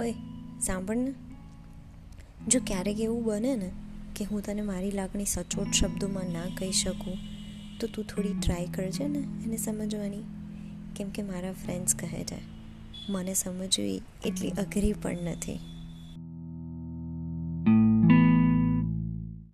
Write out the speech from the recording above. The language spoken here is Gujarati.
ઓય સાંભળ ને? જો ક્યારેક એવું બને ને કે હું તને મારી લાગણી સચોટ શબ્દોમાં ના કહી શકું, તો તું થોડી ટ્રાય કરજે ને એને સમજવાની. કેમ કે મારા ફ્રેન્ડ્સ કહે છે, મને સમજવી એટલી અઘરી પણ નથી.